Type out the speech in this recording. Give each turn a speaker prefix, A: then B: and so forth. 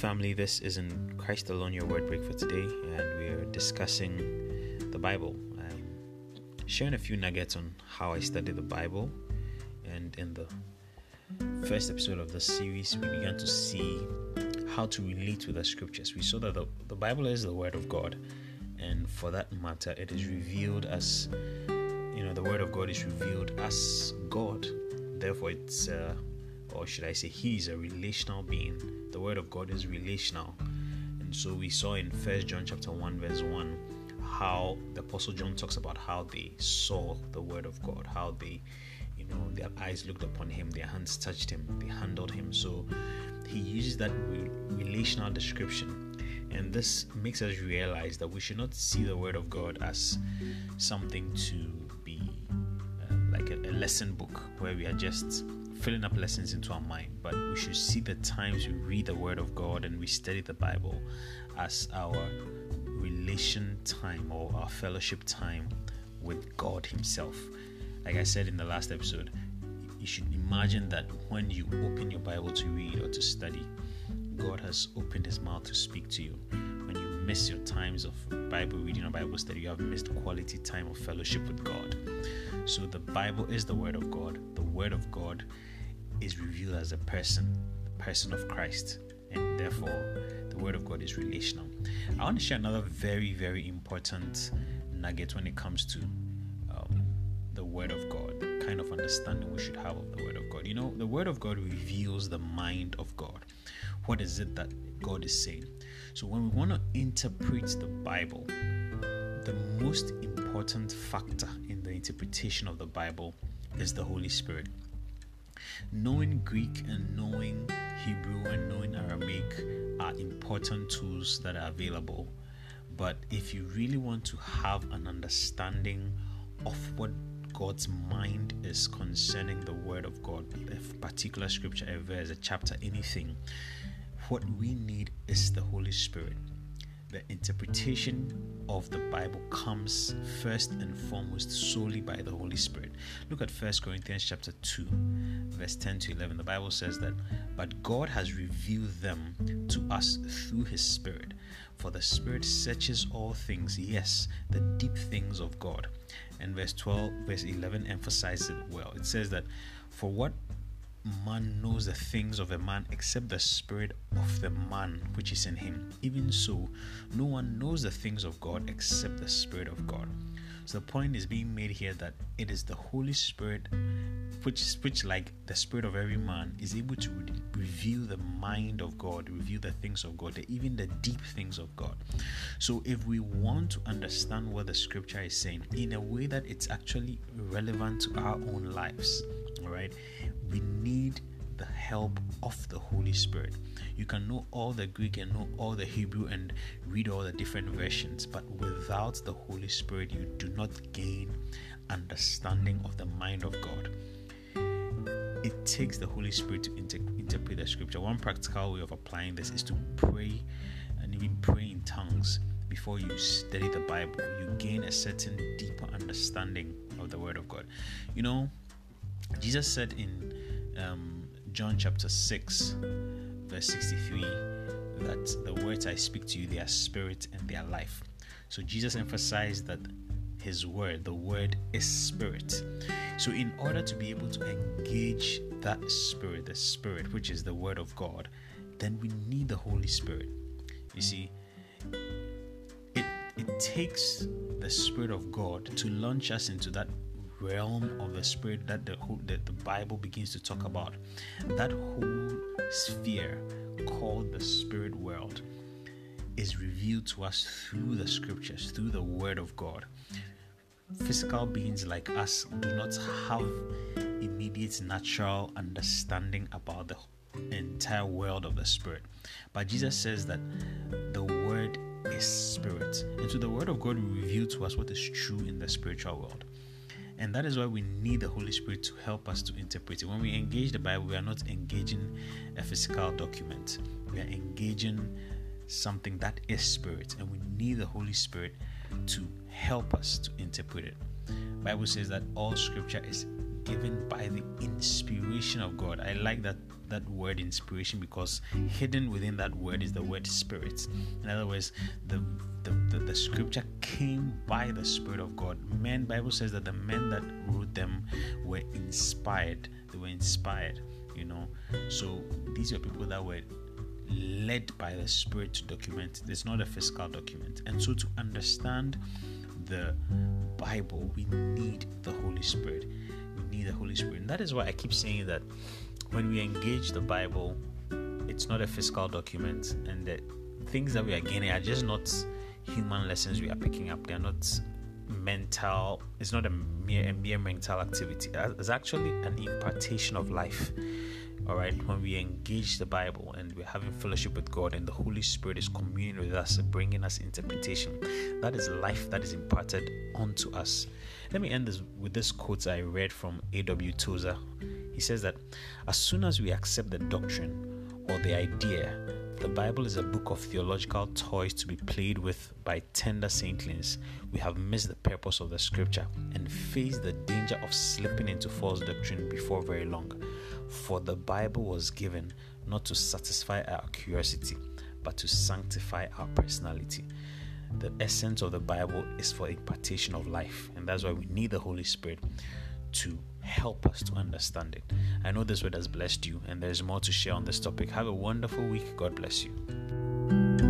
A: family. This is in Christ Alone, your word break for today, and we're discussing the Bible. I'm sharing a few nuggets on how I study the Bible. And in the first episode of the series, we began to see how to relate with the scriptures. We saw that the, the Bible is the Word of God, and for that matter, it is revealed as you know, the Word of God is revealed as God. Therefore, it's uh, or should I say, He is a relational being. The Word of God is relational. And so we saw in First John chapter 1, verse 1, how the Apostle John talks about how they saw the Word of God, how they, you know, their eyes looked upon Him, their hands touched Him, they handled Him. So he uses that relational description. And this makes us realize that we should not see the Word of God as something to be uh, like a, a lesson book where we are just filling up lessons into our mind, but we should see the times we read the Word of God and we study the Bible as our relation time or our fellowship time with God Himself. Like I said in the last episode, you should imagine that when you open your Bible to read or to study, God has opened His mouth to speak to you. Miss your times of Bible reading or Bible study, you have missed quality time of fellowship with God. So the Bible is the Word of God. The Word of God is revealed as a person, the person of Christ, and therefore the Word of God is relational. I want to share another very, very important nugget when it comes to um, the Word of God, the kind of understanding we should have of the Word of God. You know, the Word of God reveals the mind of God. What is it that God is saying? So, when we want to interpret the Bible, the most important factor in the interpretation of the Bible is the Holy Spirit. Knowing Greek and knowing Hebrew and knowing Aramaic are important tools that are available. But if you really want to have an understanding of what God's mind is concerning the Word of God, a particular scripture, a verse, a chapter, anything, what we need is the Holy Spirit the interpretation of the Bible comes first and foremost solely by the Holy Spirit. Look at 1 Corinthians chapter 2, verse 10 to 11. The Bible says that, but God has revealed them to us through his Spirit. For the Spirit searches all things, yes, the deep things of God. And verse 12, verse 11 emphasizes it well. It says that, for what man knows the things of a man except the spirit of the man which is in him. Even so, no one knows the things of God except the spirit of God. So the point is being made here that it is the Holy Spirit which which like the spirit of every man is able to re- reveal the mind of God, reveal the things of God, even the deep things of God. So if we want to understand what the scripture is saying in a way that it's actually relevant to our own lives, all right, we need the help of the Holy Spirit. You can know all the Greek and know all the Hebrew and read all the different versions, but without the Holy Spirit, you do not gain understanding of the mind of God. It takes the Holy Spirit to inter- interpret the scripture. One practical way of applying this is to pray and even pray in tongues before you study the Bible. You gain a certain deeper understanding of the Word of God. You know, Jesus said in um, John chapter 6, verse 63, that the words I speak to you, they are spirit and they are life. So Jesus emphasized that his word, the word is spirit. So, in order to be able to engage that spirit, the spirit, which is the word of God, then we need the Holy Spirit. You see, it, it takes the Spirit of God to launch us into that realm of the spirit that the whole, that the Bible begins to talk about. That whole sphere called the spirit world is revealed to us through the scriptures, through the word of God. Physical beings like us do not have immediate natural understanding about the entire world of the spirit. But Jesus says that the word is spirit. And so the word of God will reveal to us what is true in the spiritual world. And that is why we need the Holy Spirit to help us to interpret it. When we engage the Bible, we are not engaging a physical document, we are engaging something that is spirit, and we need the Holy Spirit to help us to interpret it. Bible says that all scripture is given by the inspiration of God. I like that that word inspiration because hidden within that word is the word spirit. In other words, the the, the, the scripture came by the spirit of God. Men, Bible says that the men that wrote them were inspired. They were inspired, you know. So these are people that were led by the spirit to document. It's not a physical document. And so to understand the Bible, we need the Holy Spirit. Need the Holy Spirit. And that is why I keep saying that when we engage the Bible, it's not a physical document, and the things that we are gaining are just not human lessons we are picking up. They are not mental. It's not a mere a mere mental activity. It's actually an impartation of life. All right, when we engage the Bible and we're having fellowship with God, and the Holy Spirit is communing with us, bringing us interpretation, that is life that is imparted unto us. Let me end this with this quote I read from A.W. Tozer. He says that as soon as we accept the doctrine or the idea, the Bible is a book of theological toys to be played with by tender saintlings. We have missed the purpose of the scripture and face the danger of slipping into false doctrine before very long. For the Bible was given not to satisfy our curiosity, but to sanctify our personality. The essence of the Bible is for impartation of life, and that's why we need the Holy Spirit to help us to understand it. I know this word has blessed you, and there's more to share on this topic. Have a wonderful week. God bless you.